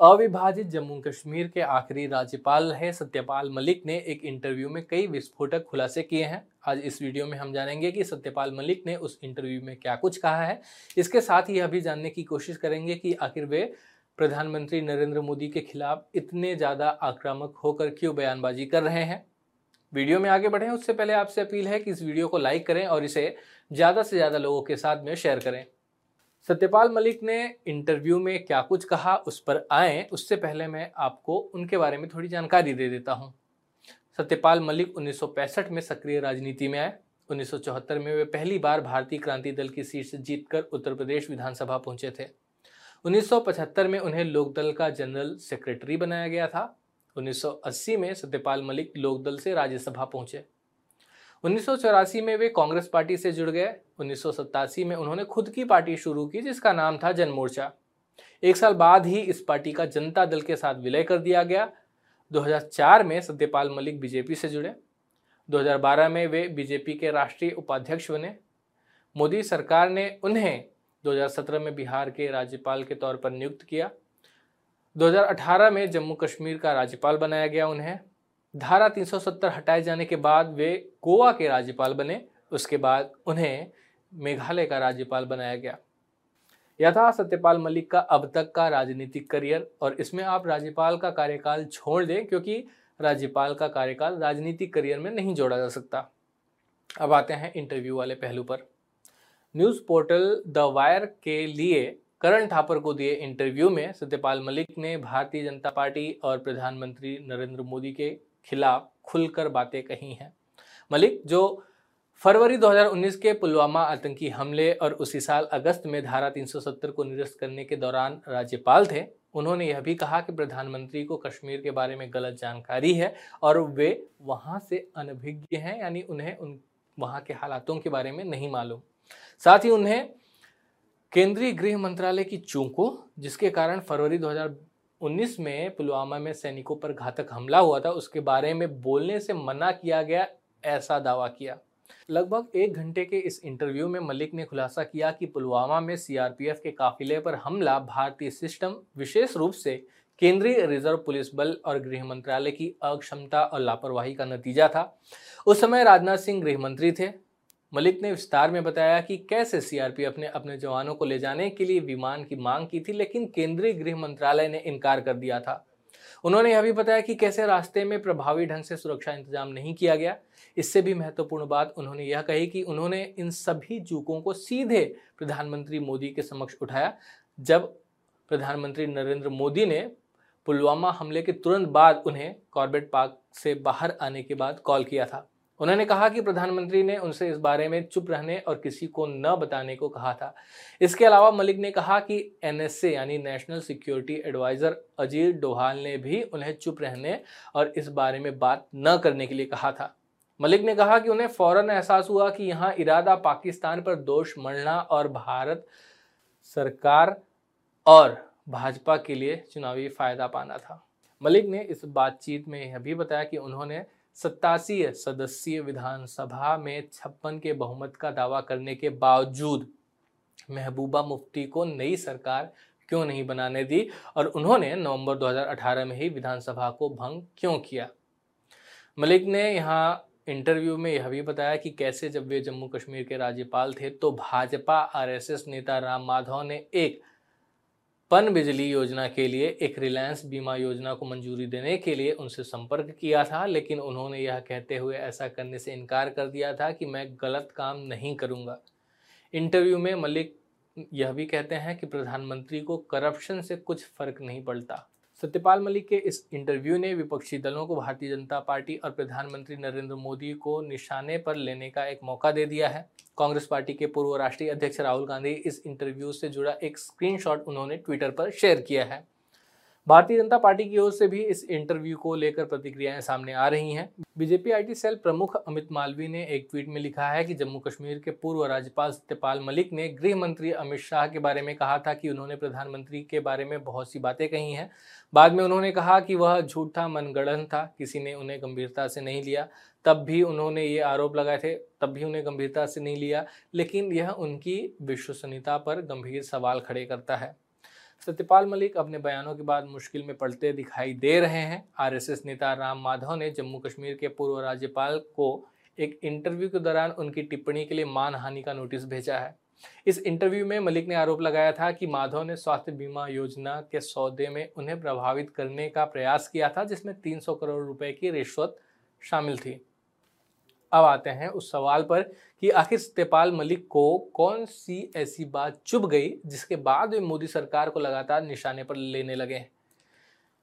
अविभाजित जम्मू कश्मीर के आखिरी राज्यपाल रहे सत्यपाल मलिक ने। एक इंटरव्यू में कई विस्फोटक खुलासे किए हैं। आज इस वीडियो में हम जानेंगे कि सत्यपाल मलिक ने उस इंटरव्यू में क्या कुछ कहा है। इसके साथ ही अभी जानने की कोशिश करेंगे कि आखिर वे प्रधानमंत्री नरेंद्र मोदी के खिलाफ इतने ज़्यादा आक्रामक होकर क्यों बयानबाजी कर रहे हैं। वीडियो में आगे बढ़ें। उससे पहले आपसे अपील है कि इस वीडियो को लाइक करें और इसे ज़्यादा से ज़्यादा लोगों के साथ में शेयर करें। सत्यपाल मलिक ने इंटरव्यू में क्या कुछ कहा, उस पर आए। उससे पहले मैं आपको उनके बारे में थोड़ी जानकारी दे देता हूँ। सत्यपाल मलिक 1965 में सक्रिय राजनीति में आए। 1974 में वे पहली बार भारतीय क्रांति दल की सीट से जीतकर उत्तर प्रदेश विधानसभा पहुँचे थे। 1975 में उन्हें लोकदल का जनरल सेक्रेटरी बनाया गया था। 1980 में सत्यपाल मलिक लोकदल से राज्यसभा पहुँचे। उन्नीस सौ चौरासी में वे कांग्रेस पार्टी से जुड़ गए। उन्नीस सौ सत्तासी में उन्होंने खुद की पार्टी शुरू की, जिसका नाम था जनमोर्चा। एक साल बाद ही इस पार्टी का जनता दल के साथ विलय कर दिया गया। 2004 में सत्यपाल मलिक बीजेपी से जुड़े। 2012 में वे बीजेपी के राष्ट्रीय उपाध्यक्ष बने। मोदी सरकार ने उन्हें 2017 में बिहार के राज्यपाल के तौर पर नियुक्त किया। 2018 में जम्मू कश्मीर का राज्यपाल बनाया गया उन्हें। धारा 370 हटाए जाने के बाद वे गोवा के राज्यपाल बने, उसके बाद उन्हें मेघालय का राज्यपाल बनाया गया। यथा सत्यपाल मलिक का अब तक का राजनीतिक करियर, और इसमें आप राज्यपाल का कार्यकाल छोड़ दें, क्योंकि राज्यपाल का कार्यकाल राजनीतिक करियर में नहीं जोड़ा जा सकता। अब आते हैं इंटरव्यू वाले पहलू पर। न्यूज़ पोर्टल द वायर के लिए करण थापर को दिए इंटरव्यू में सत्यपाल मलिक ने भारतीय जनता पार्टी और प्रधानमंत्री नरेंद्र मोदी के खिलाफ खुलकर बातें कही हैं। मलिक, जो फरवरी 2019 के पुलवामा आतंकी हमले और उसी साल अगस्त में धारा 370 को निरस्त करने के दौरान राज्यपाल थे, उन्होंने यह भी कहा कि प्रधानमंत्री को कश्मीर के बारे में गलत जानकारी है और वे वहाँ से अनभिज्ञ हैं, यानी उन्हें उन, वहाँ के हालातों के बारे में नहीं मालूम। साथ ही उन्हें केंद्रीय गृह मंत्रालय की चूकों, जिसके कारण फरवरी 2019 में पुलवामा में सैनिकों पर घातक हमला हुआ था। उसके बारे में बोलने से मना किया गया, ऐसा दावा किया। लगभग एक घंटे के इस इंटरव्यू में मलिक ने खुलासा किया कि पुलवामा में सीआरपीएफ के काफिले पर हमला भारतीय सिस्टम, विशेष रूप से केंद्रीय रिज़र्व पुलिस बल और गृह मंत्रालय की अक्षमता और लापरवाही का नतीजा था। उस समय राजनाथ सिंह गृह मंत्री थे। मलिक ने विस्तार में बताया कि कैसे सीआरपीएफ ने अपने जवानों को ले जाने के लिए विमान की मांग की थी, लेकिन केंद्रीय गृह मंत्रालय ने इनकार कर दिया था। उन्होंने यह भी बताया कि कैसे रास्ते में प्रभावी ढंग से सुरक्षा इंतज़ाम नहीं किया गया। इससे भी महत्वपूर्ण बात उन्होंने यह कही कि उन्होंने इन सभी चूकों को सीधे प्रधानमंत्री मोदी के समक्ष उठाया, जब प्रधानमंत्री नरेंद्र मोदी ने पुलवामा हमले के तुरंत बाद उन्हें कॉर्बेट पार्क से बाहर आने के बाद कॉल किया था। उन्होंने कहा कि प्रधानमंत्री ने उनसे इस बारे में चुप रहने और किसी को न बताने को कहा था। इसके अलावा मलिक ने कहा कि एनएसए यानी national security adviser Ajit Doval ने भी उन्हें चुप रहने और इस बारे में बात न करने के लिए कहा था। मलिक ने कहा कि उन्हें फ़ौरन एहसास हुआ कि यहाँ इरादा पाकिस्तान पर दोष मढ़ना और भारत सरकार और भाजपा के लिए चुनावी फ़ायदा पाना था। मलिक ने इस बातचीत में यह भी बताया कि उन्होंने सत्तासी सदस्यीय विधानसभा में छप्पन के बहुमत का दावा करने के बावजूद महबूबा मुफ्ती को नई सरकार क्यों नहीं बनाने दी और उन्होंने नवंबर 2018 में ही विधानसभा को भंग क्यों किया? मलिक ने यहाँ इंटरव्यू में यह भी बताया कि कैसे जब वे जम्मू कश्मीर के राज्यपाल थे तो भाजपा, आरएसएस नेता राम माधव ने एक पन बिजली योजना के लिए एक रिलायंस बीमा योजना को मंजूरी देने के लिए उनसे संपर्क किया था, लेकिन उन्होंने यह कहते हुए ऐसा करने से इनकार कर दिया था कि मैं गलत काम नहीं करूँगा। इंटरव्यू में मलिक यह भी कहते हैं कि प्रधानमंत्री को करप्शन से कुछ फ़र्क नहीं पड़ता। सत्यपाल मलिक के इस इंटरव्यू ने विपक्षी दलों को भारतीय जनता पार्टी और प्रधानमंत्री नरेंद्र मोदी को निशाने पर लेने का एक मौका दे दिया है। कांग्रेस पार्टी के पूर्व राष्ट्रीय अध्यक्ष राहुल गांधी इस इंटरव्यू से जुड़ा एक स्क्रीनशॉट उन्होंने ट्विटर पर शेयर किया है। भारतीय जनता पार्टी की ओर से भी इस इंटरव्यू को लेकर प्रतिक्रियाएँ सामने आ रही हैं। बीजेपी आईटी सेल प्रमुख अमित मालवी ने एक ट्वीट में लिखा है कि जम्मू कश्मीर के पूर्व राज्यपाल सत्यपाल मलिक ने गृह मंत्री अमित शाह के बारे में कहा था कि उन्होंने प्रधानमंत्री के बारे में बहुत सी बातें कही हैं। बाद में उन्होंने कहा कि वह झूठा मनगढ़ंत था, किसी ने उन्हें गंभीरता से नहीं लिया। तब भी उन्होंने ये आरोप लगाए थे, तब भी उन्हें गंभीरता से नहीं लिया, लेकिन यह उनकी विश्वसनीयता पर गंभीर सवाल खड़े करता है। सत्यपाल मलिक अपने बयानों के बाद मुश्किल में पड़ते दिखाई दे रहे हैं। आरएसएस नेता राम माधव ने जम्मू कश्मीर के पूर्व राज्यपाल को एक इंटरव्यू के दौरान उनकी टिप्पणी के लिए मानहानि का नोटिस भेजा है। इस इंटरव्यू में मलिक ने आरोप लगाया था कि माधव ने स्वास्थ्य बीमा योजना के सौदे में उन्हें प्रभावित करने का प्रयास किया था, जिसमें 300 करोड़ रुपए की रिश्वत शामिल थी। अब आते हैं उस सवाल पर कि आखिर सत्यपाल मलिक को कौन सी ऐसी बात चुभ गई जिसके बाद वे मोदी सरकार को लगातार निशाने पर लेने लगे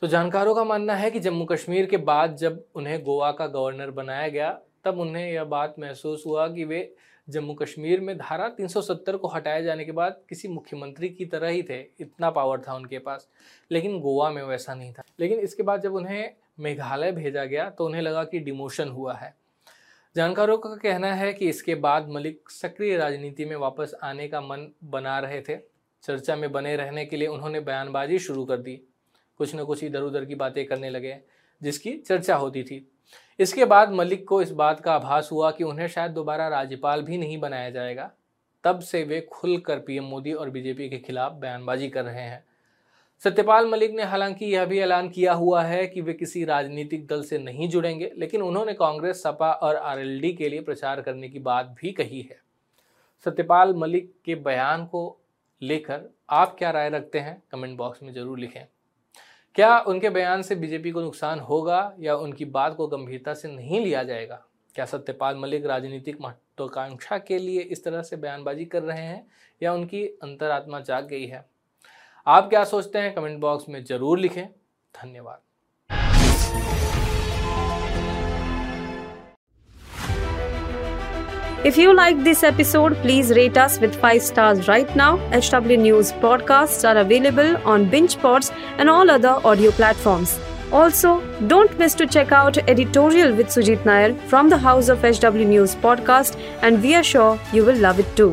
तो जानकारों का मानना है कि जम्मू कश्मीर के बाद जब उन्हें गोवा का गवर्नर बनाया गया, तब उन्हें यह बात महसूस हुआ कि वे जम्मू कश्मीर में धारा 370 को हटाए जाने के बाद किसी मुख्यमंत्री की तरह ही थे, इतना पावर था उनके पास। लेकिन गोवा में वैसा नहीं था। लेकिन इसके बाद जब उन्हें मेघालय भेजा गया तो उन्हें लगा कि डिमोशन हुआ है। जानकारों का कहना है कि इसके बाद मलिक सक्रिय राजनीति में वापस आने का मन बना रहे थे। चर्चा में बने रहने के लिए उन्होंने बयानबाजी शुरू कर दी। कुछ न कुछ इधर उधर की बातें करने लगे, जिसकी चर्चा होती थी। इसके बाद मलिक को इस बात का आभास हुआ कि उन्हें शायद दोबारा राज्यपाल भी नहीं बनाया जाएगा। तब से वे खुलकर पीएम मोदी और बीजेपी के खिलाफ बयानबाजी कर रहे हैं। सत्यपाल मलिक ने हालाँकि यह भी ऐलान किया हुआ है कि वे किसी राजनीतिक दल से नहीं जुड़ेंगे, लेकिन उन्होंने कांग्रेस, सपा और आरएलडी के लिए प्रचार करने की बात भी कही है। सत्यपाल मलिक के बयान को लेकर आप क्या राय रखते हैं? कमेंट बॉक्स में ज़रूर लिखें। क्या उनके बयान से बीजेपी को नुकसान होगा या उनकी बात को गंभीरता से नहीं लिया जाएगा? क्या सत्यपाल मलिक राजनीतिक महत्वाकांक्षा के लिए इस तरह से बयानबाजी कर रहे हैं या उनकी अंतरात्मा जाग गई है? आप क्या सोचते हैं कमेंट बॉक्स में ज़रूर लिखें धन्यवाद If you like this episode, please rate us with 5 stars right now. HW News podcasts are available on BingePods and all other audio platforms. Also, don't miss to check out editorial with Sujit Nair from the House of HW News podcast and we are sure you will love it too.